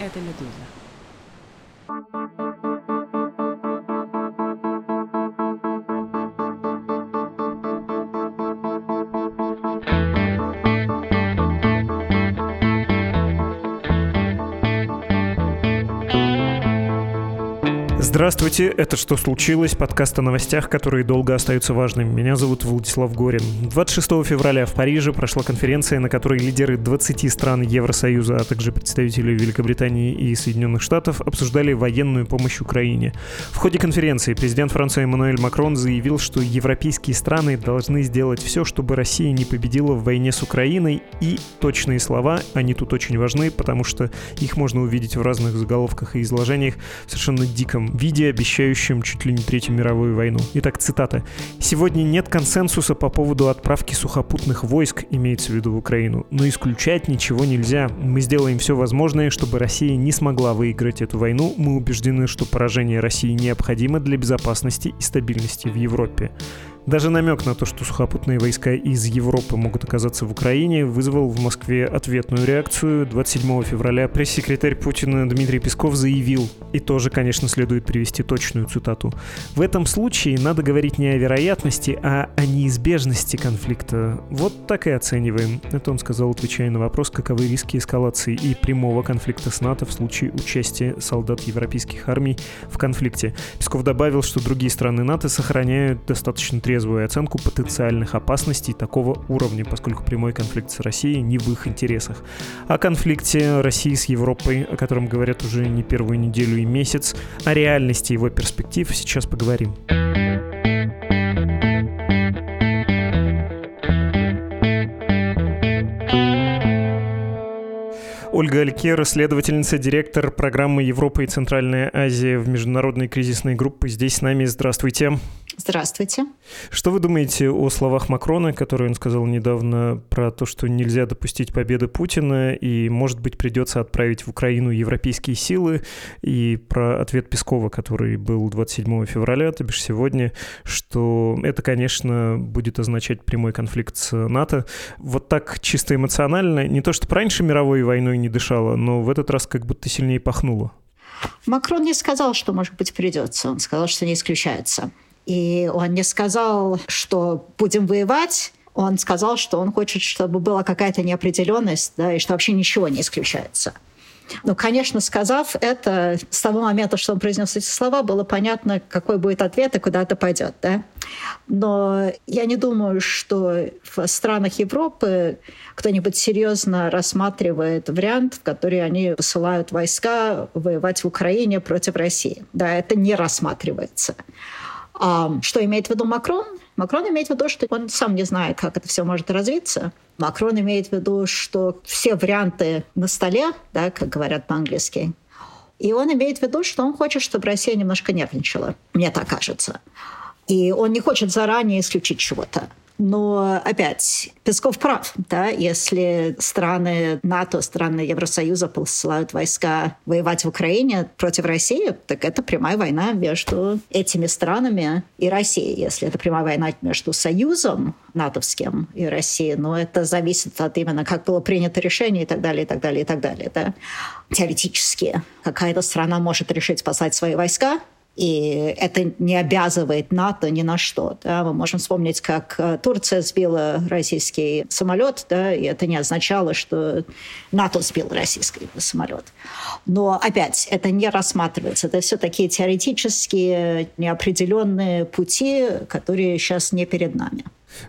Это «Медуза». Здравствуйте, это «Что случилось?» Подкаст о новостях, которые долго остаются важными. Меня зовут Владислав Горин. 26 февраля в Париже прошла конференция, на которой лидеры 20 стран Евросоюза, а также представители Великобритании и Соединенных Штатов обсуждали военную помощь Украине. В ходе конференции президент Франции Эммануэль Макрон заявил, что европейские страны должны сделать все, чтобы Россия не победила в войне с Украиной, и точные слова, они тут очень важны, потому что их можно увидеть в разных заголовках и изложениях в совершенно диком виде, обещающем чуть ли не Третью мировую войну. Итак, цитата. «Сегодня нет консенсуса по поводу отправки сухопутных войск, имеется в виду в Украину, но исключать ничего нельзя. Мы сделаем все возможное, чтобы Россия не смогла выиграть эту войну. Мы убеждены, что поражение России необходимо для безопасности и стабильности в Европе. Даже намек на то, что сухопутные войска из Европы могут оказаться в Украине, вызвал в Москве ответную реакцию. 27 февраля пресс-секретарь Путина Дмитрий Песков заявил, и тоже, конечно, следует привести точную цитату, «В этом случае надо говорить не о вероятности, а о неизбежности конфликта. Вот так и оцениваем». Это он сказал, отвечая на вопрос, каковы риски эскалации и прямого конфликта с НАТО в случае участия солдат европейских армий в конфликте. Песков добавил, что другие страны НАТО сохраняют достаточно трезвую оценку потенциальных опасностей такого уровня, поскольку прямой конфликт с Россией не в их интересах. О конфликте России с Европой, о котором говорят уже не первую неделю и месяц, о реальности его перспектив сейчас поговорим. Ольга Алькер, следовательница, директор программы Европа и Центральная Азия в Международной кризисной группе. Здесь с нами. Здравствуйте. Здравствуйте. Что вы думаете о словах Макрона, которые он сказал недавно про то, что нельзя допустить победы Путина и, может быть, придется отправить в Украину европейские силы, и про ответ Пескова, который был 27 февраля, то бишь сегодня, что это, конечно, будет означать прямой конфликт с НАТО. Вот так чисто эмоционально, не то, что раньше мировой войной не дышало, но в этот раз как будто сильнее пахнуло. Макрон не сказал, что, может быть, придется. Он сказал, что не исключается. И он не сказал, что будем воевать, он сказал, что он хочет, чтобы была какая-то неопределенность, да, и что вообще ничего не исключается. Ну, конечно, сказав это, с того момента, что он произнес эти слова, было понятно, какой будет ответ и куда это пойдет. Да? Но я не думаю, что в странах Европы кто-нибудь серьезно рассматривает вариант, в который они посылают войска воевать в Украине против России. Да, это не рассматривается. А что имеет в виду Макрон? Макрон имеет в виду, что он сам не знает, как это все может развиться. Макрон имеет в виду, что все варианты на столе, да, как говорят по-английски. И он имеет в виду, что он хочет, чтобы Россия немножко нервничала. Мне так кажется. И он не хочет заранее исключить чего-то. Но опять, Песков прав, да, если страны НАТО, страны Евросоюза посылают войска воевать в Украине против России, так это прямая война между этими странами и Россией. Если это прямая война между Союзом натовским и Россией, но это зависит от именно, как было принято решение и так далее, и так далее, и так далее. Да. Теоретически какая-то страна может решить спасать свои войска, и это не обязывает НАТО ни на что. Да? Мы можем вспомнить, как э, Турция сбила российский самолет, да? и это не означало, что НАТО сбил российский самолет. Но опять, это не рассматривается. Это все такие теоретические неопределенные пути, которые сейчас не перед нами.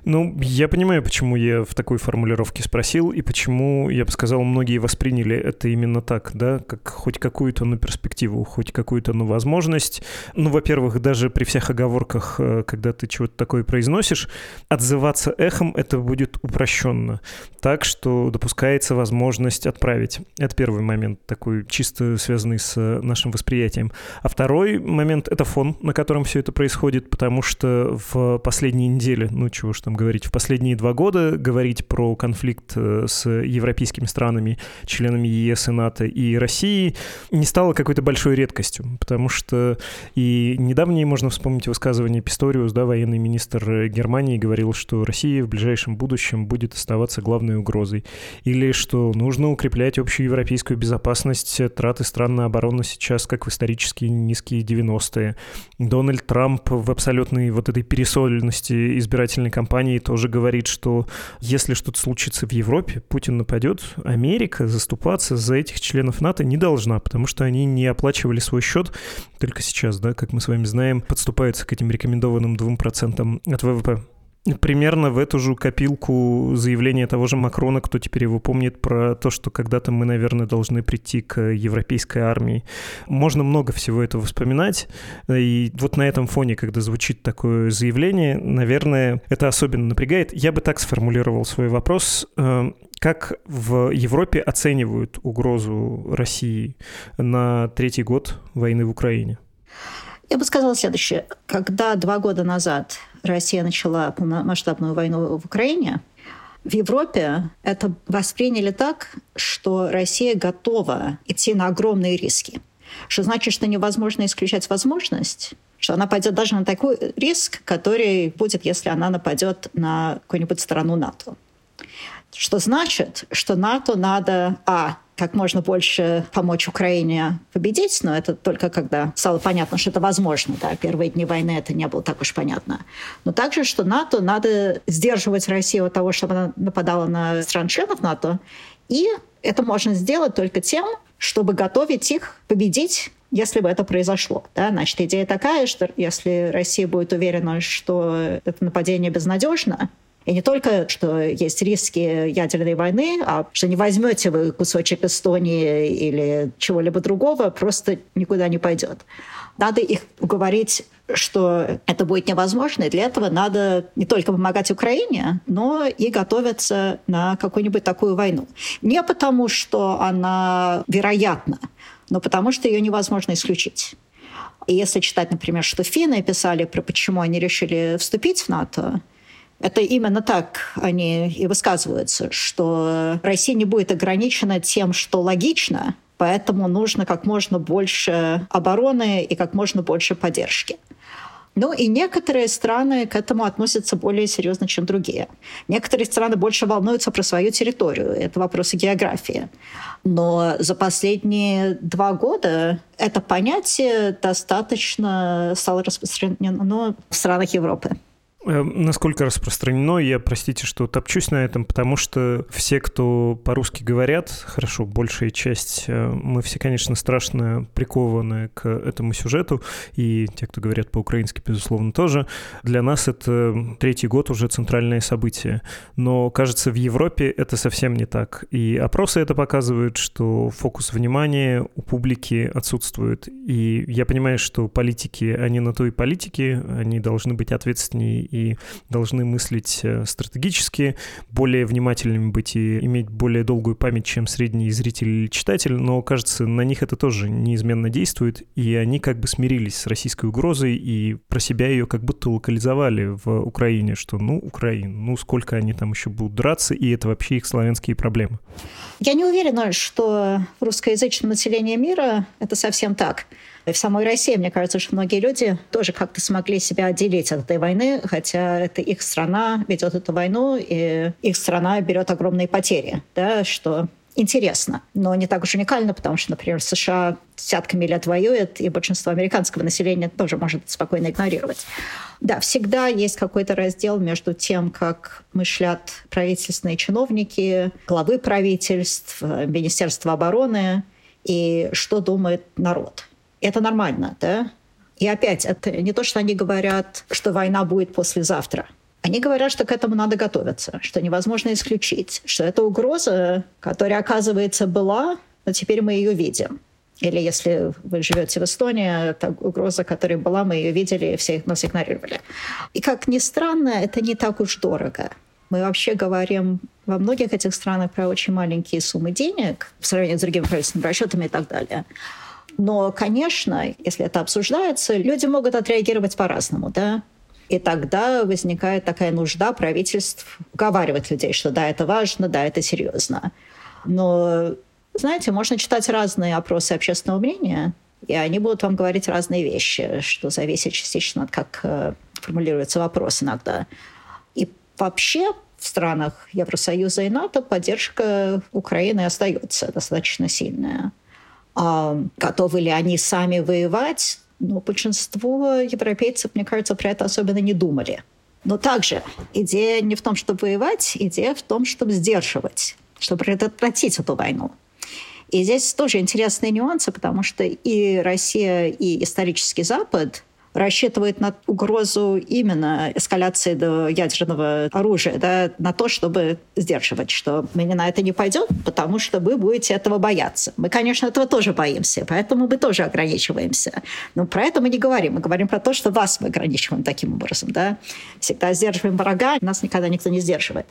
Ну, я понимаю, почему я в такой формулировке спросил, и почему, я бы сказал, многие восприняли это именно так, да, как хоть какую-то, ну, перспективу, хоть какую-то, ну, возможность. Ну, во-первых, даже при всех оговорках, э, когда ты чего-то такое произносишь, отзываться эхом это будет упрощенно. Так что допускается возможность отправить. Это первый момент, такой чисто связанный с нашим восприятием. А второй момент — это фон, на котором все это происходит, потому что в последние недели, ну, чего уж там говорить, в последние два года говорить про конфликт э, с европейскими странами, членами ЕС и НАТО и России не стало какой-то большой редкостью, потому что и недавнее можно вспомнить высказывание Писториус, да, военный министр Германии, говорил, что Россия в ближайшем будущем будет оставаться главной угрозой, или что нужно укреплять общую европейскую безопасность, траты стран на оборону сейчас, как в исторически низкие 90-е. Дональд Трамп в абсолютной вот этой пересоленности избирательной кампании тоже говорит, что если что-то случится в Европе, Путин нападет, Америка заступаться за этих членов НАТО не должна, потому что они не оплачивали свой счет. Только сейчас, да, как мы с вами знаем, подступаются к этим рекомендованным 2% от ВВП. Примерно в эту же копилку заявления того же Макрона, кто теперь его помнит, про то, что когда-то мы, наверное, должны прийти к европейской армии. Можно много всего этого вспоминать, и вот на этом фоне, когда звучит такое заявление, наверное, это особенно напрягает. Я бы так сформулировал свой вопрос. Э, как в Европе оценивают угрозу России на третий год войны в Украине? Я бы сказала следующее. Когда два года назад Россия начала полномасштабную войну в Украине, в Европе это восприняли так, что Россия готова идти на огромные риски. Что значит, что невозможно исключать возможность, что она пойдет даже на такой риск, который будет, если она нападет на какую-нибудь страну НАТО. Что значит, что НАТО надо, а, как можно больше помочь Украине победить, но это только когда стало понятно, что это возможно. Да, первые дни войны это не было так уж понятно. Но также, что НАТО надо сдерживать Россию от того, чтобы она нападала на стран-членов НАТО, и это можно сделать только тем, чтобы готовить их победить если бы это произошло. Да? Значит, идея такая, что если Россия будет уверена, что это нападение безнадежно, и не только, что есть риски ядерной войны, а что не возьмете вы кусочек Эстонии или чего-либо другого, просто никуда не пойдет. Надо их уговорить, что это будет невозможно, и для этого надо не только помогать Украине, но и готовиться на какую-нибудь такую войну. Не потому, что она вероятна, но потому, что ее невозможно исключить. И если читать, например, что финны писали про почему они решили вступить в НАТО, это именно так они и высказываются, что Россия не будет ограничена тем, что логично, поэтому нужно как можно больше обороны и как можно больше поддержки. Ну и некоторые страны к этому относятся более серьезно, чем другие. Некоторые страны больше волнуются про свою территорию. Это вопросы географии. Но за последние два года это понятие достаточно стало распространено в странах Европы. Эм, насколько распространено, я, простите, что топчусь на этом, потому что все, кто по-русски говорят, хорошо, большая часть, э, мы все, конечно, страшно прикованы к этому сюжету, и те, кто говорят по-украински, безусловно, тоже. Для нас это третий год уже центральное событие. Но, кажется, в Европе это совсем не так. И опросы это показывают, что фокус внимания у публики отсутствует. И я понимаю, что политики, они на то и политики, они должны быть ответственнее и должны мыслить э, стратегически, более внимательными быть и иметь более долгую память, чем средний зритель или читатель, но, кажется, на них это тоже неизменно действует, и они как бы смирились с российской угрозой и про себя ее как будто локализовали в Украине, что ну, Украина, ну сколько они там еще будут драться, и это вообще их славянские проблемы. Я не уверена, что в русскоязычном населении мира это совсем так. И в самой России, мне кажется, что многие люди тоже как-то смогли себя отделить от этой войны, хотя это их страна ведет эту войну, и их страна берет огромные потери, да, что интересно, но не так уж уникально, потому что, например, США десятками лет воюет, и большинство американского населения тоже может спокойно игнорировать. Да, всегда есть какой-то раздел между тем, как мыслят правительственные чиновники, главы правительств, Министерство обороны, и что думает народ. Это нормально, да? И опять, это не то, что они говорят, что война будет послезавтра. Они говорят, что к этому надо готовиться, что невозможно исключить, что это угроза, которая, оказывается, была, но теперь мы ее видим. Или если вы живете в Эстонии, это угроза, которая была, мы ее видели, все нас игнорировали. И как ни странно, это не так уж дорого. Мы вообще говорим во многих этих странах про очень маленькие суммы денег в сравнении с другими правительственными расчетами и так далее. Но, конечно, если это обсуждается, люди могут отреагировать по-разному, да. И тогда возникает такая нужда правительств уговаривать людей, что да, это важно, да, это серьезно. Но, знаете, можно читать разные опросы общественного мнения, и они будут вам говорить разные вещи, что зависит частично от как э, формулируется вопрос иногда. И вообще в странах Евросоюза и НАТО поддержка Украины остается достаточно сильная. А готовы ли они сами воевать? Ну, большинство европейцев, мне кажется, про это особенно не думали. Но также идея не в том, чтобы воевать, идея в том, чтобы сдерживать, чтобы предотвратить эту войну. И здесь тоже интересные нюансы, потому что и Россия, и исторический Запад рассчитывает на угрозу именно эскаляции до ядерного оружия, да, на то, чтобы сдерживать, что мы на это не пойдем, потому что вы будете этого бояться. Мы, конечно, этого тоже боимся, поэтому мы тоже ограничиваемся. Но про это мы не говорим. Мы говорим про то, что вас мы ограничиваем таким образом. Да? Всегда сдерживаем врага, нас никогда никто не сдерживает.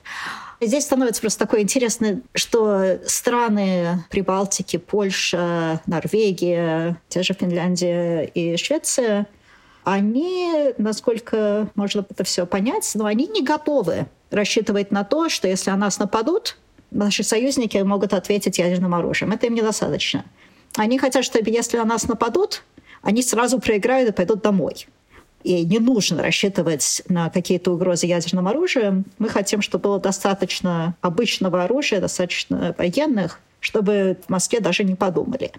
Здесь становится просто такое интересное, что страны Прибалтики, Польша, Норвегия, те же Финляндия и Швеция – они, насколько можно это все понять, но они не готовы рассчитывать на то, что если на нас нападут, наши союзники могут ответить ядерным оружием. Это им недостаточно. Они хотят, чтобы если на нас нападут, они сразу проиграют и пойдут домой. И не нужно рассчитывать на какие-то угрозы ядерным оружием. Мы хотим, чтобы было достаточно обычного оружия, достаточно военных, чтобы в Москве даже не подумали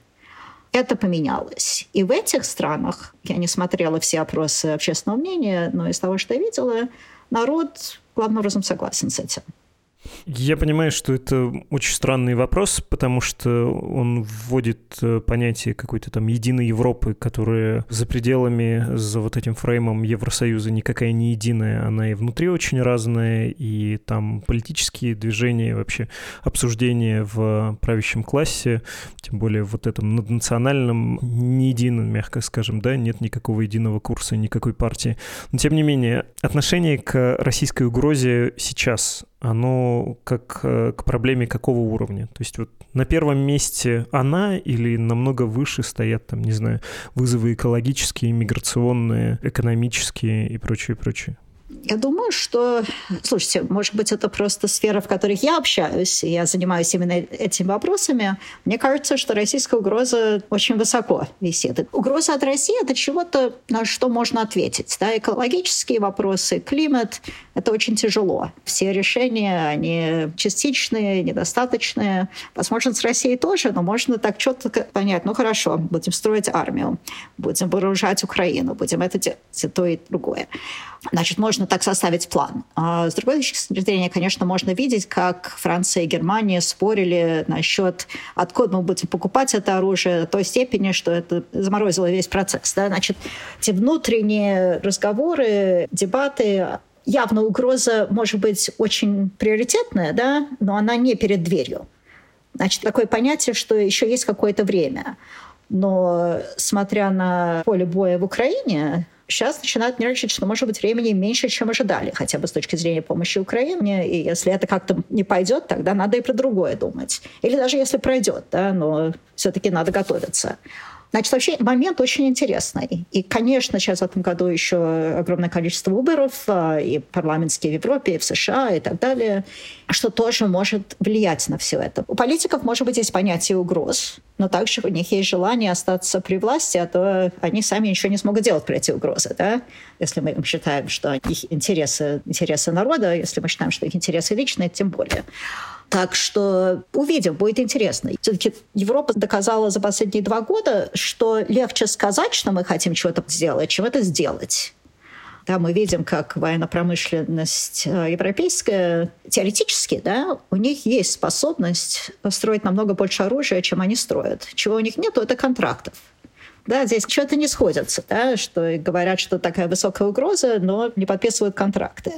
это поменялось. И в этих странах, я не смотрела все опросы общественного мнения, но из того, что я видела, народ главным образом согласен с этим. Я понимаю, что это очень странный вопрос, потому что он вводит э, понятие какой-то там единой Европы, которая за пределами, за вот этим фреймом Евросоюза никакая не единая, она и внутри очень разная, и там политические движения, вообще обсуждения в правящем классе, тем более вот этом наднациональном, не едином, мягко скажем, да, нет никакого единого курса, никакой партии. Но тем не менее, отношение к российской угрозе сейчас, оно как э, к проблеме какого уровня? То есть вот на первом месте она или намного выше стоят там, не знаю, вызовы экологические, миграционные, экономические и прочее, прочее? Я думаю, что, слушайте, может быть, это просто сфера, в которой я общаюсь, и я занимаюсь именно этими вопросами. Мне кажется, что российская угроза очень высоко висит. Угроза от России — это чего-то, на что можно ответить. Да? Экологические вопросы, климат — это очень тяжело. Все решения, они частичные, недостаточные. Возможно, с Россией тоже, но можно так четко понять, ну хорошо, будем строить армию, будем вооружать Украину, будем это делать, и то и другое. Значит, можно так составить план. А с другой точки зрения, конечно, можно видеть, как Франция и Германия спорили насчет, откуда мы будем покупать это оружие, до той степени, что это заморозило весь процесс. Да? Значит, эти внутренние разговоры, дебаты, явно угроза может быть очень приоритетная, да? но она не перед дверью. Значит, такое понятие, что еще есть какое-то время. Но смотря на поле боя в Украине, сейчас начинают нервничать, что, может быть, времени меньше, чем ожидали, хотя бы с точки зрения помощи Украине. И если это как-то не пойдет, тогда надо и про другое думать. Или даже если пройдет, да, но все-таки надо готовиться. Значит, вообще момент очень интересный. И, конечно, сейчас в этом году еще огромное количество выборов, а, и парламентские в Европе, и в США, и так далее, что тоже может влиять на все это. У политиков, может быть, есть понятие угроз, но также у них есть желание остаться при власти, а то они сами ничего не смогут делать про эти угрозы. Да? Если мы считаем, что их интересы, интересы народа, если мы считаем, что их интересы личные, тем более. Так что увидим, будет интересно. Все-таки Европа доказала за последние два года, что легче сказать, что мы хотим чего-то сделать, чем это сделать. Да, мы видим, как военно-промышленность э, европейская теоретически, да, у них есть способность строить намного больше оружия, чем они строят. Чего у них нет, это контрактов. Да, здесь что-то не сходится, да, что говорят, что такая высокая угроза, но не подписывают контракты.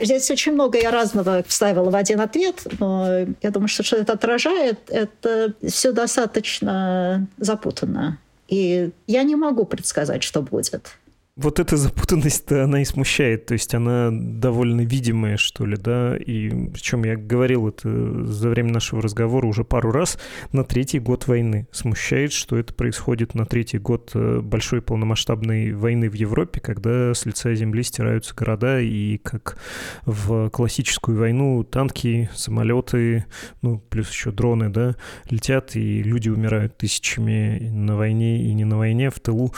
Здесь очень много я разного вставила в один ответ, но я думаю, что что это отражает, это все достаточно запутанно. И я не могу предсказать, что будет. Вот эта запутанность-то она и смущает, то есть она довольно видимая, что ли, да, и причем я говорил это за время нашего разговора уже пару раз, на третий год войны. Смущает, что это происходит на третий год э, большой полномасштабной войны в Европе, когда с лица земли стираются города, и как в классическую войну танки, самолеты, ну, плюс еще дроны, да, летят, и люди умирают тысячами на войне и не на войне, в тылу.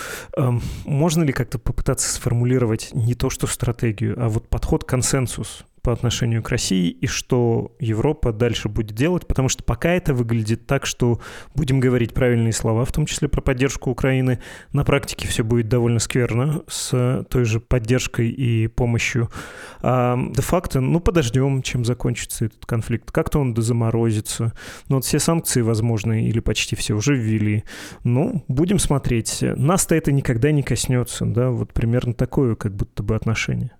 Можно ли как-то попытаться сформулировать не то что стратегию, а вот подход консенсус отношению к России и что Европа дальше будет делать, потому что пока это выглядит так, что будем говорить правильные слова, в том числе про поддержку Украины, на практике все будет довольно скверно с той же поддержкой и помощью. А де-факто, ну, подождем, чем закончится этот конфликт. Как-то он дозаморозится. Ну, вот все санкции возможные или почти все уже ввели. Ну, будем смотреть. Нас-то это никогда не коснется, да, вот примерно такое как будто бы отношение.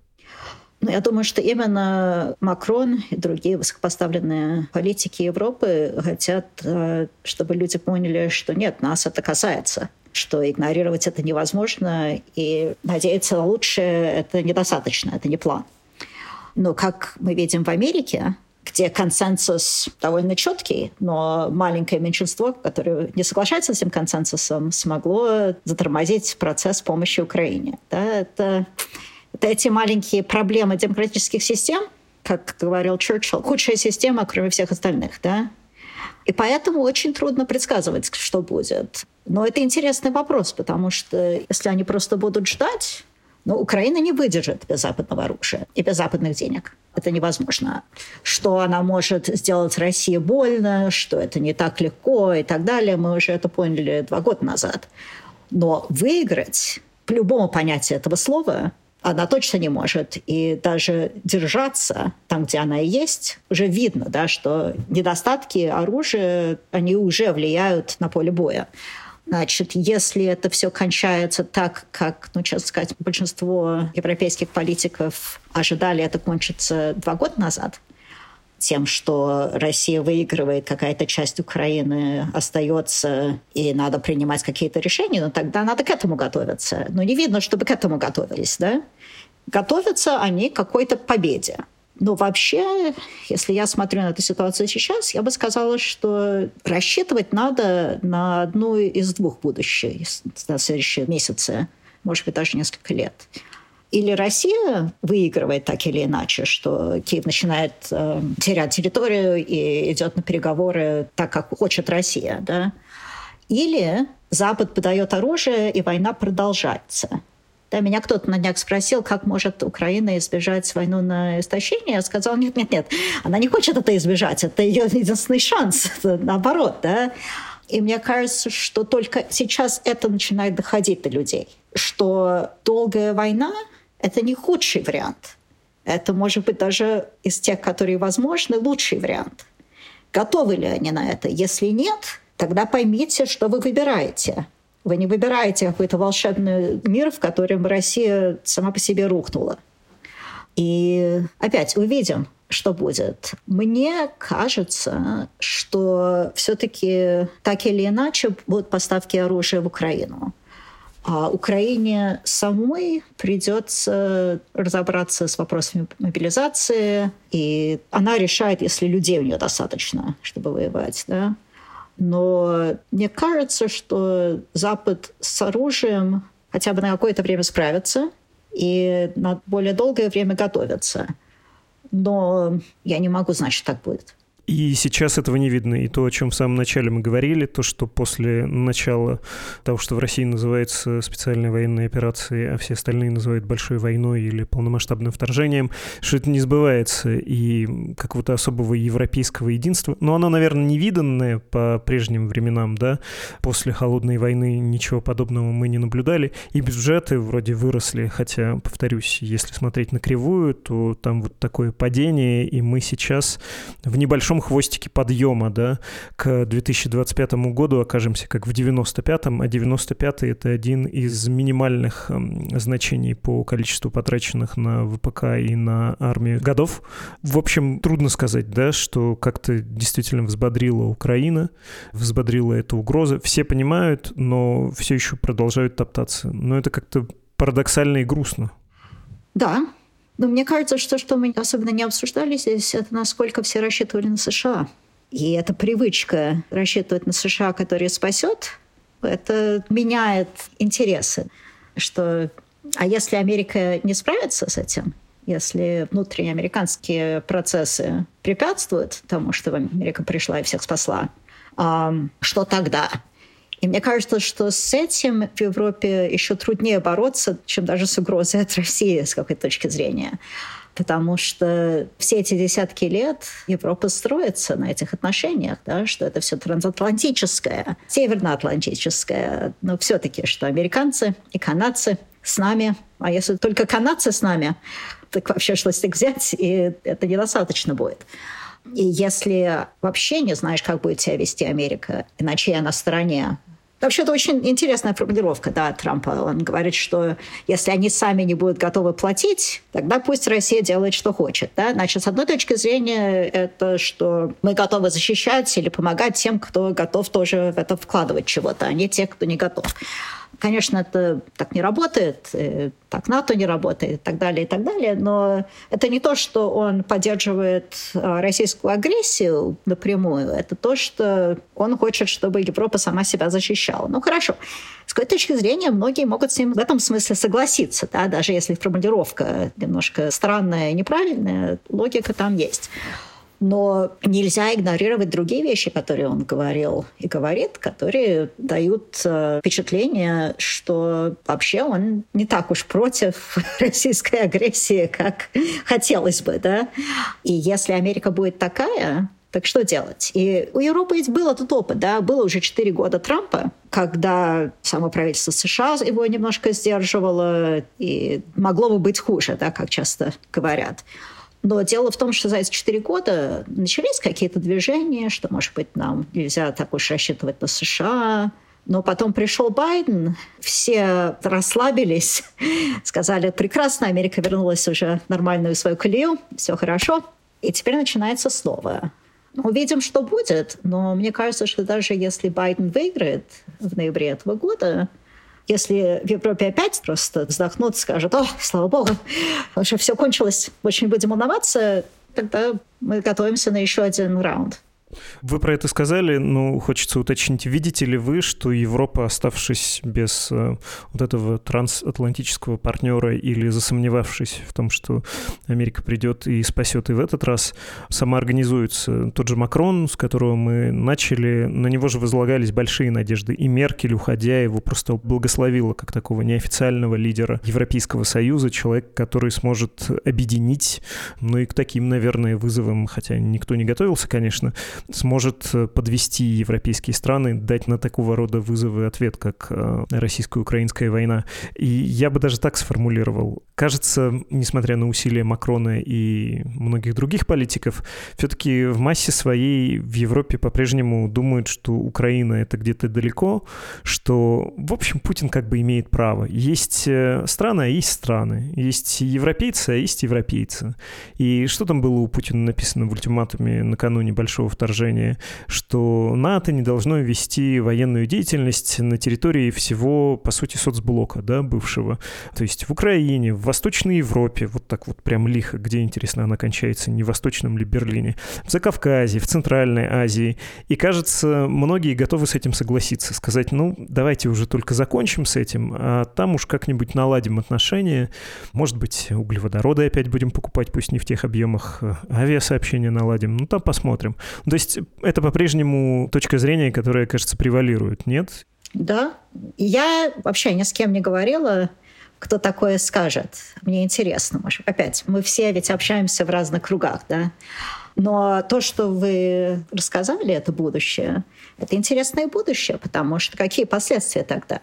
Но я думаю, что именно Макрон и другие высокопоставленные политики Европы хотят, э, чтобы люди поняли, что нет, нас это касается что игнорировать это невозможно, и надеяться на лучшее — это недостаточно, это не план. Но как мы видим в Америке, где консенсус довольно четкий, но маленькое меньшинство, которое не соглашается с этим консенсусом, смогло затормозить процесс помощи Украине. Да, это эти маленькие проблемы демократических систем, как говорил Черчилль, худшая система, кроме всех остальных, да? И поэтому очень трудно предсказывать, что будет. Но это интересный вопрос, потому что если они просто будут ждать, ну, Украина не выдержит без западного оружия и без западных денег. Это невозможно. Что она может сделать России больно, что это не так легко и так далее, мы уже это поняли два года назад. Но выиграть, по любому понятию этого слова, она точно не может. И даже держаться там, где она и есть, уже видно, да, что недостатки оружия, они уже влияют на поле боя. Значит, если это все кончается так, как, ну, честно сказать, большинство европейских политиков ожидали это кончится два года назад, тем, что Россия выигрывает, какая-то часть Украины остается, и надо принимать какие-то решения, но тогда надо к этому готовиться. Но не видно, чтобы к этому готовились, да? Готовятся они к какой-то победе. Но вообще, если я смотрю на эту ситуацию сейчас, я бы сказала, что рассчитывать надо на одну из двух будущих, на следующие месяцы, может быть, даже несколько лет. Или Россия выигрывает так или иначе, что Киев начинает э, терять территорию и идет на переговоры так, как хочет Россия, да? Или Запад подает оружие, и война продолжается. Да, меня кто-то на днях спросил, как может Украина избежать войну на истощение. Я сказала, нет, нет, нет, она не хочет это избежать, это ее единственный шанс, наоборот, да. И мне кажется, что только сейчас это начинает доходить до людей, что долгая война это не худший вариант. Это может быть даже из тех, которые возможны, лучший вариант. Готовы ли они на это? Если нет, тогда поймите, что вы выбираете. Вы не выбираете какой-то волшебный мир, в котором Россия сама по себе рухнула. И опять увидим, что будет. Мне кажется, что все-таки так или иначе будут поставки оружия в Украину. А Украине самой придется разобраться с вопросами мобилизации, и она решает, если людей у нее достаточно, чтобы воевать. Да? Но мне кажется, что Запад с оружием хотя бы на какое-то время справится и на более долгое время готовится. Но я не могу знать, что так будет. И сейчас этого не видно. И то, о чем в самом начале мы говорили, то, что после начала того, что в России называется специальной военной операцией, а все остальные называют большой войной или полномасштабным вторжением, что это не сбывается. И какого-то особого европейского единства, но оно, наверное, невиданное по прежним временам, да, после холодной войны ничего подобного мы не наблюдали. И бюджеты вроде выросли, хотя, повторюсь, если смотреть на кривую, то там вот такое падение, и мы сейчас в небольшом хвостике подъема, да, к 2025 году окажемся как в 95-м, а 95-й — это один из минимальных эм, значений по количеству потраченных на ВПК и на армию годов. В общем, трудно сказать, да, что как-то действительно взбодрила Украина, взбодрила эта угроза. Все понимают, но все еще продолжают топтаться. Но это как-то парадоксально и грустно. Да, но мне кажется, что что мы особенно не обсуждали здесь, это насколько все рассчитывали на США. И эта привычка рассчитывать на США, который спасет, это меняет интересы. Что, а если Америка не справится с этим, если внутренние американские процессы препятствуют тому, что Америка пришла и всех спасла, что тогда? И мне кажется, что с этим в Европе еще труднее бороться, чем даже с угрозой от России с какой-то точки зрения. Потому что все эти десятки лет Европа строится на этих отношениях, да, что это все трансатлантическое, северноатлантическое, но все-таки, что американцы и канадцы с нами, а если только канадцы с нами, так вообще что с них взять, и это недостаточно будет. И если вообще не знаешь, как будет себя вести Америка, я на стороне Вообще, это очень интересная формулировка да, Трампа. Он говорит, что если они сами не будут готовы платить, тогда пусть Россия делает, что хочет. Да? Значит, с одной точки зрения, это что мы готовы защищать или помогать тем, кто готов тоже в это вкладывать чего-то, а не те, кто не готов. Конечно, это так не работает, э, так НАТО не работает и так далее, и так далее, но это не то, что он поддерживает а, российскую агрессию напрямую, это то, что он хочет, чтобы Европа сама себя защищала. Ну, хорошо. С какой точки зрения многие могут с ним в этом смысле согласиться, да, даже если формулировка немножко странная и неправильная, логика там есть. Но нельзя игнорировать другие вещи, которые он говорил и говорит, которые дают э, впечатление, что вообще он не так уж против российской агрессии, как хотелось бы. Да? И если Америка будет такая, так что делать? И у Европы ведь был этот опыт, да, было уже 4 года Трампа, когда само правительство США его немножко сдерживало, и могло бы быть хуже, да, как часто говорят. Но дело в том, что за эти четыре года начались какие-то движения, что, может быть, нам нельзя так уж рассчитывать на США. Но потом пришел Байден, все расслабились, сказали, прекрасно, Америка вернулась уже в нормальную свою колею, все хорошо. И теперь начинается снова. Увидим, что будет. Но мне кажется, что даже если Байден выиграет в ноябре этого года, если в Европе опять просто вздохнут, скажут, о, слава богу, уже все кончилось, очень будем волноваться, тогда мы готовимся на еще один раунд. Вы про это сказали, но хочется уточнить, видите ли вы, что Европа, оставшись без э, вот этого трансатлантического партнера или засомневавшись в том, что Америка придет и спасет и в этот раз, сама организуется. Тот же Макрон, с которого мы начали, на него же возлагались большие надежды. И Меркель, уходя, его просто благословила как такого неофициального лидера Европейского Союза, человек, который сможет объединить, ну и к таким, наверное, вызовам, хотя никто не готовился, конечно, сможет э, подвести европейские страны, дать на такого рода вызовы ответ, как э, российско-украинская война. И я бы даже так сформулировал. Кажется, несмотря на усилия Макрона и многих других политиков, все-таки в массе своей в Европе по-прежнему думают, что Украина это где-то далеко, что, в общем, Путин как бы имеет право. Есть э, страны, а есть страны. Есть европейцы, а есть европейцы. И что там было у Путина написано в ультиматуме накануне большого вторжения вторжения, что НАТО не должно вести военную деятельность на территории всего, по сути, соцблока, да, бывшего. То есть в Украине, в Восточной Европе, вот так вот прям лихо, где, интересно, она кончается, не в Восточном ли Берлине, в Закавказье, в Центральной Азии. И, кажется, многие готовы с этим согласиться, сказать, ну, давайте уже только закончим с этим, а там уж как-нибудь наладим отношения. Может быть, углеводороды опять будем покупать, пусть не в тех объемах, а авиасообщения наладим. Ну, там посмотрим. То есть это по-прежнему точка зрения, которая, кажется, превалирует, нет? Да. Я вообще ни с кем не говорила, кто такое скажет. Мне интересно. Может, опять, мы все ведь общаемся в разных кругах, да? Но то, что вы рассказали, это будущее, это интересное будущее, потому что какие последствия тогда?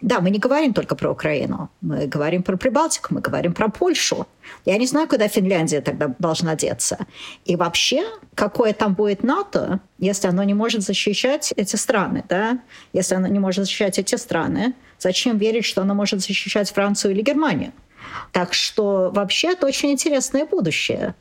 Да, мы не говорим только про Украину, мы говорим про Прибалтику, мы говорим про Польшу. Я не знаю, куда Финляндия тогда должна деться. И вообще, какое там будет НАТО, если оно не может защищать эти страны, да? Если оно не может защищать эти страны, зачем верить, что оно может защищать Францию или Германию? Так что вообще это очень интересное будущее.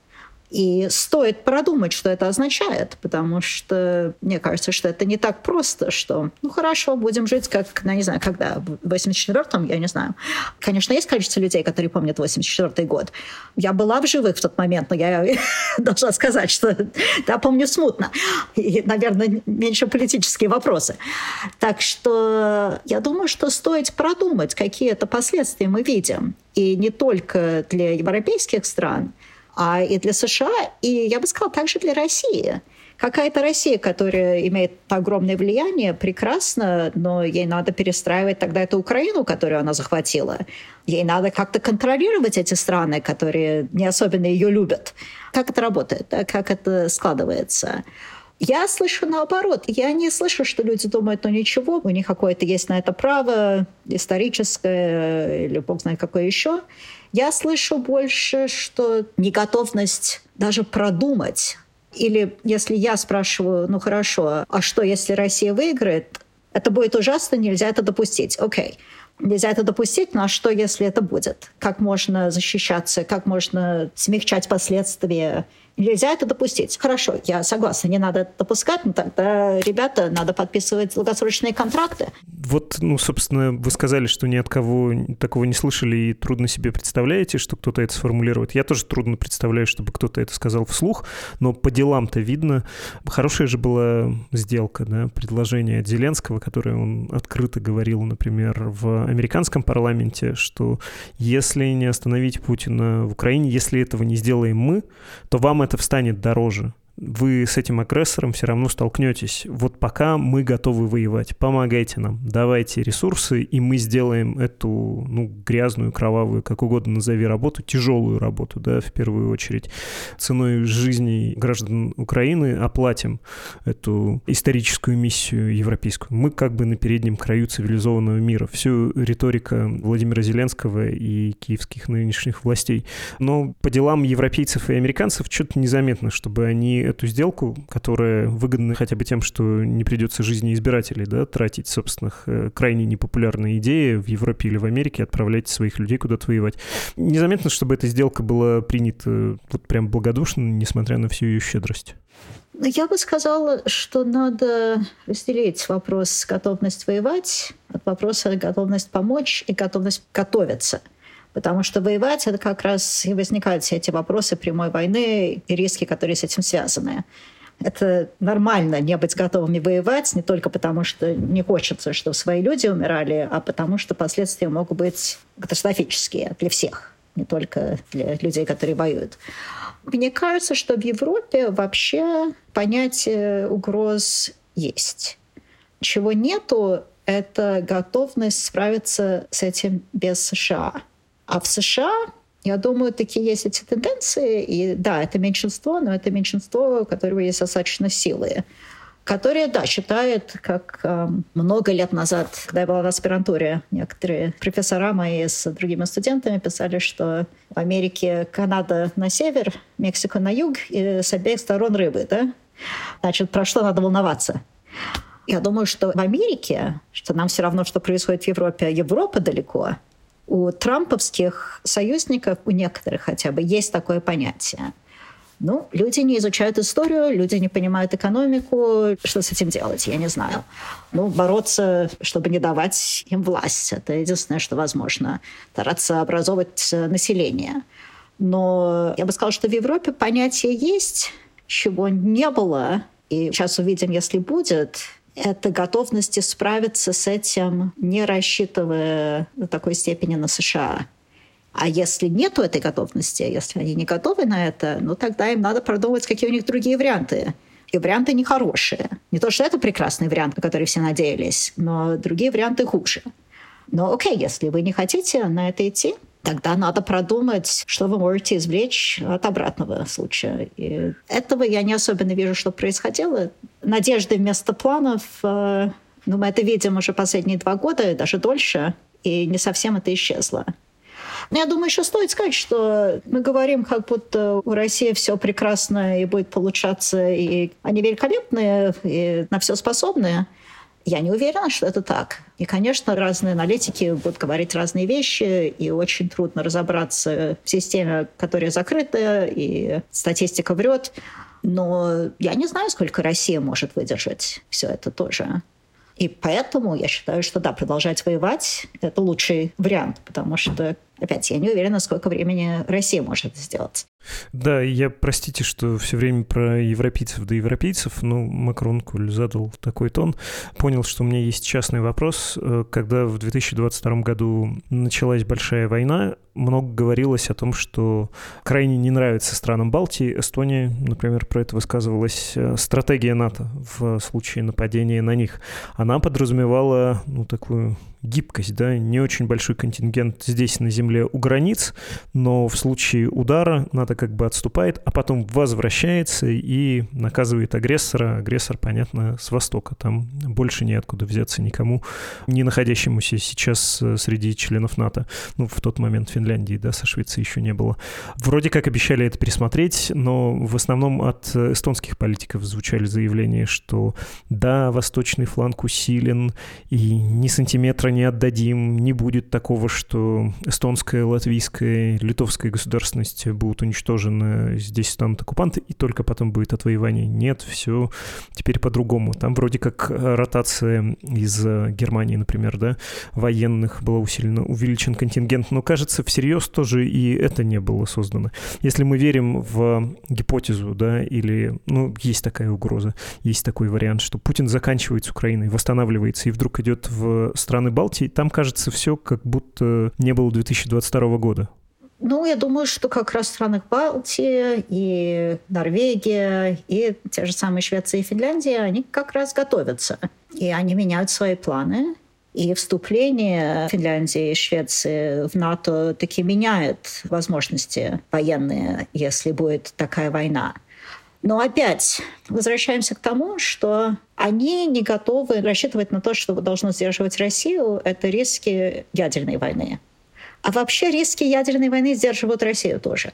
И стоит продумать, что это означает, потому что мне кажется, что это не так просто, что, ну хорошо, будем жить как, ну, не знаю, когда, в 84-м, я не знаю. Конечно, есть количество людей, которые помнят 84-й год. Я была в живых в тот момент, но я должна сказать, что да, помню смутно. И, наверное, меньше политические вопросы. Так что я думаю, что стоит продумать, какие это последствия мы видим. И не только для европейских стран, а и для США, и я бы сказала, также для России. Какая-то Россия, которая имеет огромное влияние, прекрасно, но ей надо перестраивать тогда эту Украину, которую она захватила. Ей надо как-то контролировать эти страны, которые не особенно ее любят. Как это работает, да? как это складывается? Я слышу наоборот. Я не слышу, что люди думают, ну ничего, у них какое-то есть на это право историческое или бог знает какое еще. Я слышу больше, что неготовность даже продумать. Или если я спрашиваю, ну хорошо, а что, если Россия выиграет? Это будет ужасно, нельзя это допустить. Окей. Okay. Нельзя это допустить, но а что, если это будет? Как можно защищаться, как можно смягчать последствия Нельзя это допустить. Хорошо, я согласна, не надо допускать, но тогда, ребята, надо подписывать долгосрочные контракты. Вот, ну, собственно, вы сказали, что ни от кого такого не слышали и трудно себе представляете, что кто-то это сформулирует. Я тоже трудно представляю, чтобы кто-то это сказал вслух, но по делам-то видно. Хорошая же была сделка, да, предложение от Зеленского, которое он открыто говорил, например, в американском парламенте, что если не остановить Путина в Украине, если этого не сделаем мы, то вам это встанет дороже вы с этим агрессором все равно столкнетесь. Вот пока мы готовы воевать, помогайте нам, давайте ресурсы, и мы сделаем эту, ну, грязную, кровавую, как угодно назови работу, тяжелую работу, да, в первую очередь. Ценой жизни граждан Украины оплатим эту историческую миссию европейскую. Мы как бы на переднем краю цивилизованного мира. Всю риторика Владимира Зеленского и киевских нынешних властей. Но по делам европейцев и американцев что-то незаметно, чтобы они эту сделку, которая выгодна хотя бы тем, что не придется жизни избирателей, да, тратить собственных э, крайне непопулярные идеи в Европе или в Америке, отправлять своих людей куда-то воевать. Незаметно, чтобы эта сделка была принята вот прям благодушно, несмотря на всю ее щедрость. Я бы сказала, что надо разделить вопрос готовность воевать от вопроса готовность помочь и готовность готовиться – Потому что воевать — это как раз и возникают все эти вопросы прямой войны и риски, которые с этим связаны. Это нормально не быть готовыми воевать, не только потому, что не хочется, чтобы свои люди умирали, а потому что последствия могут быть катастрофические для всех, не только для людей, которые воюют. Мне кажется, что в Европе вообще понятие угроз есть. Чего нету, это готовность справиться с этим без США. А в США, я думаю, такие есть эти тенденции. И да, это меньшинство, но это меньшинство, у которого есть достаточно силы которые, да, считают, как э, много лет назад, когда я была в аспирантуре, некоторые профессора мои с другими студентами писали, что в Америке Канада на север, Мексика на юг, и с обеих сторон рыбы, да? Значит, про что надо волноваться? Я думаю, что в Америке, что нам все равно, что происходит в Европе, а Европа далеко, у трамповских союзников, у некоторых хотя бы, есть такое понятие. Ну, люди не изучают историю, люди не понимают экономику. Что с этим делать, я не знаю. Ну, бороться, чтобы не давать им власть. Это единственное, что возможно. Стараться образовывать население. Но я бы сказала, что в Европе понятие есть, чего не было. И сейчас увидим, если будет, это готовности справиться с этим, не рассчитывая до такой степени на США. А если нету этой готовности, если они не готовы на это, ну тогда им надо продумать, какие у них другие варианты. И варианты нехорошие. Не то, что это прекрасный вариант, на который все надеялись, но другие варианты хуже. Но окей, если вы не хотите на это идти, тогда надо продумать, что вы можете извлечь от обратного случая. И этого я не особенно вижу, что происходило. Надежды вместо планов, э, ну, мы это видим уже последние два года, даже дольше, и не совсем это исчезло. Но я думаю, еще стоит сказать, что мы говорим, как будто у России все прекрасно и будет получаться, и они великолепные, и на все способные. Я не уверена, что это так. И, конечно, разные аналитики будут говорить разные вещи, и очень трудно разобраться в системе, которая закрыта, и статистика врет. Но я не знаю, сколько Россия может выдержать все это тоже. И поэтому я считаю, что да, продолжать воевать – это лучший вариант, потому что, опять, я не уверена, сколько времени Россия может сделать. Да, я, простите, что все время про европейцев да европейцев, но Макрон, коль задал такой тон, понял, что у меня есть частный вопрос. Э, когда в 2022 году началась большая война, много говорилось о том, что крайне не нравится странам Балтии. Эстония, например, про это высказывалась э, стратегия НАТО в случае нападения на них. Она подразумевала ну, такую гибкость, да, не очень большой контингент здесь на земле у границ, но в случае удара НАТО как бы отступает, а потом возвращается и наказывает агрессора. Агрессор, понятно, с востока. Там больше неоткуда взяться никому, не находящемуся сейчас э, среди членов НАТО. Ну, в тот момент Финляндии, да, со Швецией еще не было. Вроде как обещали это пересмотреть, но в основном от эстонских политиков звучали заявления, что да, восточный фланг усилен, и ни сантиметра не отдадим, не будет такого, что эстонская, латвийская, литовская государственность будут уничтожены, здесь станут оккупанты, и только потом будет отвоевание. Нет, все теперь по-другому. Там вроде как ротация из Германии, например, да, военных была усилена, увеличен контингент, но кажется, всерьез тоже и это не было создано. Если мы верим в гипотезу, да, или, ну, есть такая угроза, есть такой вариант, что Путин заканчивает с Украиной, восстанавливается и вдруг идет в страны Балтии, там, кажется, все как будто не было 2022 года. Ну, я думаю, что как раз в странах Балтии и Норвегия, и те же самые Швеция и Финляндия, они как раз готовятся. И они меняют свои планы. И вступление Финляндии и Швеции в НАТО таки меняет возможности военные, если будет такая война. Но опять возвращаемся к тому, что они не готовы рассчитывать на то, что должно сдерживать Россию. Это риски ядерной войны. А вообще риски ядерной войны сдерживают Россию тоже.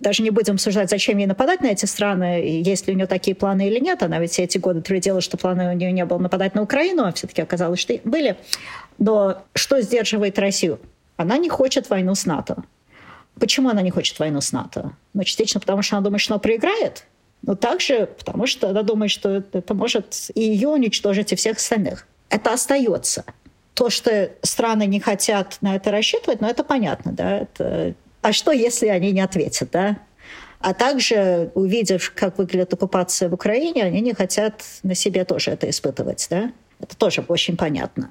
Даже не будем обсуждать, зачем ей нападать на эти страны, и есть ли у нее такие планы или нет. Она ведь все эти годы твердила, что планы у нее не было нападать на Украину, а все-таки оказалось, что были. Но что сдерживает Россию? Она не хочет войну с НАТО. Почему она не хочет войну с НАТО? Ну, частично потому, что она думает, что она проиграет – но также потому, что она думает, что это может и ее уничтожить, и всех остальных. Это остается. То, что страны не хотят на это рассчитывать, ну, это понятно, да. Это... А что, если они не ответят, да? А также, увидев, как выглядит оккупация в Украине, они не хотят на себе тоже это испытывать, да? Это тоже очень понятно.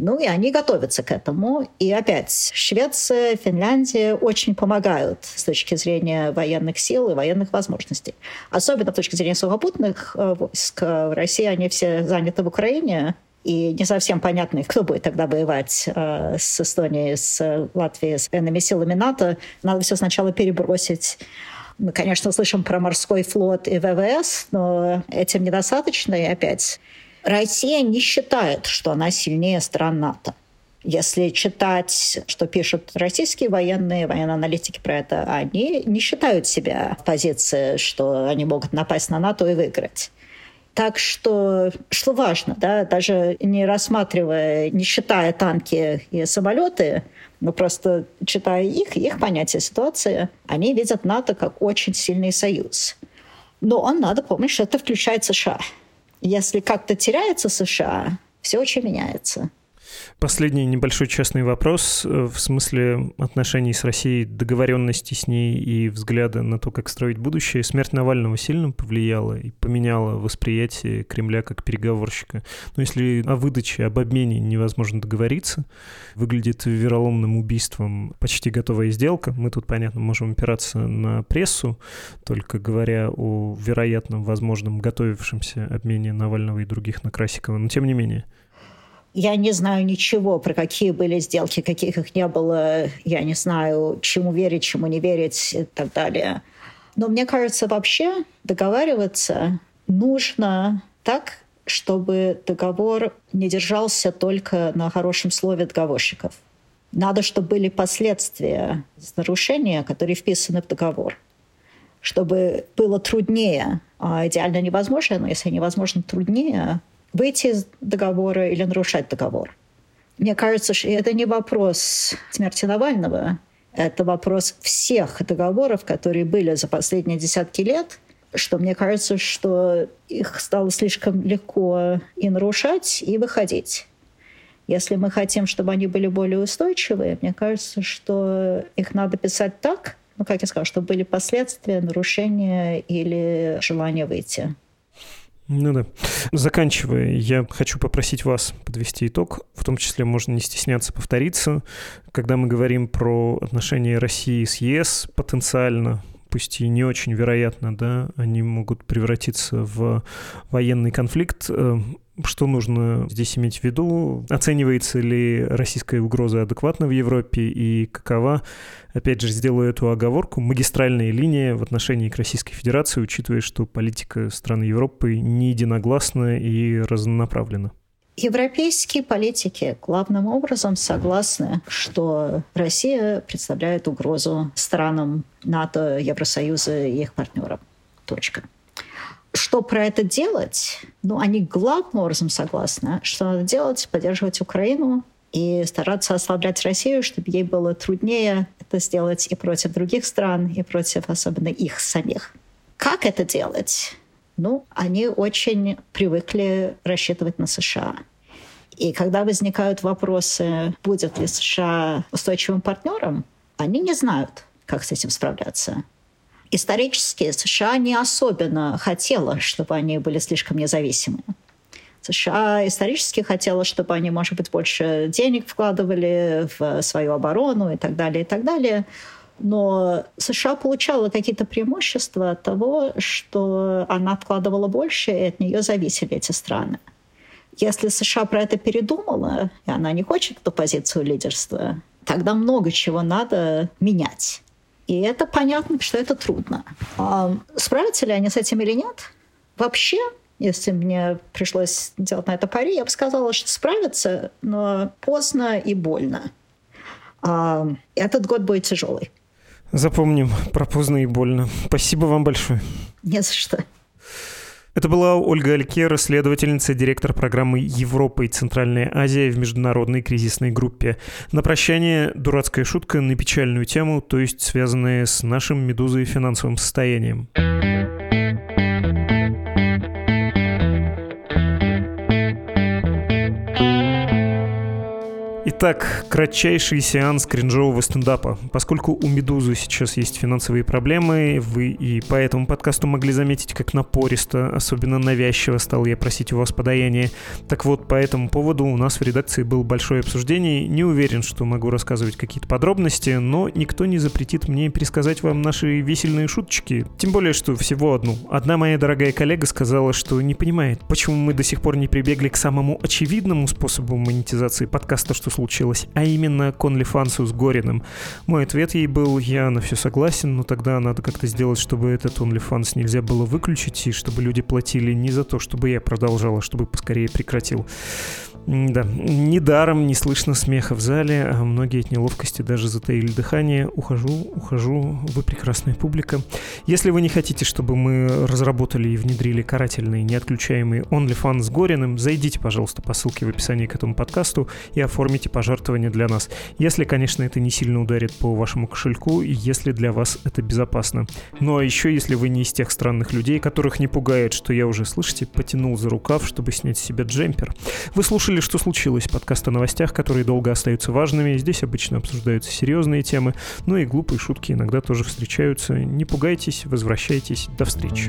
Ну и они готовятся к этому. И опять Швеция, Финляндия очень помогают с точки зрения военных сил и военных возможностей. Особенно с точки зрения сухопутных э, войск. В России они все заняты в Украине, и не совсем понятно, кто будет тогда воевать э, с Эстонией, с Латвией, с военными силами НАТО. Надо все сначала перебросить мы, конечно, слышим про морской флот и ВВС, но этим недостаточно. И опять Россия не считает, что она сильнее стран НАТО. Если читать, что пишут российские военные, военные аналитики про это, они не считают себя в позиции, что они могут напасть на НАТО и выиграть. Так что, что важно, да, даже не рассматривая, не считая танки и самолеты, но просто читая их, их понятие ситуации, они видят НАТО как очень сильный союз. Но он надо помнить, что это включает США. Если как-то теряется США, все очень меняется. Последний небольшой частный вопрос э, в смысле отношений с Россией, договоренности с ней и взгляда на то, как строить будущее. Смерть Навального сильно повлияла и поменяла восприятие Кремля как переговорщика. Но если о выдаче, об обмене невозможно договориться, выглядит вероломным убийством почти готовая сделка. Мы тут, понятно, можем опираться на прессу, только говоря о вероятном, возможном, готовившемся обмене Навального и других на Красикова. Но тем не менее. Я не знаю ничего, про какие были сделки, каких их не было. Я не знаю, чему верить, чему не верить и так далее. Но мне кажется, вообще договариваться нужно так, чтобы договор не держался только на хорошем слове договорщиков. Надо, чтобы были последствия нарушения, которые вписаны в договор. Чтобы было труднее, а идеально невозможно, но если невозможно труднее, выйти из договора или нарушать договор. Мне кажется, что это не вопрос смерти Навального, это вопрос всех договоров, которые были за последние десятки лет, что мне кажется, что их стало слишком легко и нарушать, и выходить. Если мы хотим, чтобы они были более устойчивые, мне кажется, что их надо писать так, ну, как я сказала, чтобы были последствия, нарушения или желание выйти. Ну да. Заканчивая, я хочу попросить вас подвести итог. В том числе можно не стесняться повториться. Когда мы говорим про отношения России с ЕС потенциально, пусть и не очень вероятно, да, они могут превратиться в военный конфликт. Э, что нужно здесь иметь в виду? Оценивается ли российская угроза адекватно в Европе и какова, опять же, сделаю эту оговорку, магистральная линия в отношении к Российской Федерации, учитывая, что политика стран Европы не единогласна и разнонаправлена? Европейские политики главным образом согласны, что Россия представляет угрозу странам НАТО, Евросоюза и их партнерам. Точка. Что про это делать? Ну, они главным образом согласны, что надо делать, поддерживать Украину и стараться ослаблять Россию, чтобы ей было труднее это сделать и против других стран, и против особенно их самих. Как это делать? Ну, они очень привыкли рассчитывать на США. И когда возникают вопросы, будет ли США устойчивым партнером, они не знают, как с этим справляться. Исторически США не особенно хотела, чтобы они были слишком независимы. США исторически хотела, чтобы они, может быть, больше денег вкладывали в свою оборону и так далее, и так далее. Но США получала какие-то преимущества от того, что она вкладывала больше, и от нее зависели эти страны. Если США про это передумала, и она не хочет эту позицию лидерства, тогда много чего надо менять. И это понятно, что это трудно. А справятся ли они с этим или нет? Вообще, если мне пришлось делать на это пари, я бы сказала, что справятся, но поздно и больно. А этот год будет тяжелый. Запомним про поздно и больно. Спасибо вам большое. Не за что. Это была Ольга Алькер, исследовательница, директор программы «Европа и Центральная Азия» в международной кризисной группе. На прощание дурацкая шутка на печальную тему, то есть связанная с нашим «Медузой» финансовым состоянием. Итак, кратчайший сеанс кринжового стендапа. Поскольку у «Медузы» сейчас есть финансовые проблемы, вы и по этому подкасту могли заметить, как напористо, особенно навязчиво стал я просить у вас подаяние. Так вот, по этому поводу у нас в редакции было большое обсуждение. Не уверен, что могу рассказывать какие-то подробности, но никто не запретит мне пересказать вам наши весельные шуточки. Тем более, что всего одну. Одна моя дорогая коллега сказала, что не понимает, почему мы до сих пор не прибегли к самому очевидному способу монетизации подкаста, что случилось случилось, а именно к OnlyFans с Гориным. Мой ответ ей был, я на все согласен, но тогда надо как-то сделать, чтобы этот OnlyFans нельзя было выключить, и чтобы люди платили не за то, чтобы я продолжал, а чтобы поскорее прекратил. Да, недаром не слышно смеха в зале, а многие от неловкости даже затаили дыхание. Ухожу, ухожу, вы прекрасная публика. Если вы не хотите, чтобы мы разработали и внедрили карательные неотключаемые OnlyFans с Гориным, зайдите, пожалуйста, по ссылке в описании к этому подкасту и оформите пожертвование для нас. Если, конечно, это не сильно ударит по вашему кошельку, и если для вас это безопасно. Ну а еще, если вы не из тех странных людей, которых не пугает, что я уже, слышите, потянул за рукав, чтобы снять с себя джемпер. Вы слушали слушали «Что случилось?» подкаст о новостях, которые долго остаются важными. Здесь обычно обсуждаются серьезные темы, но и глупые шутки иногда тоже встречаются. Не пугайтесь, возвращайтесь. До встречи.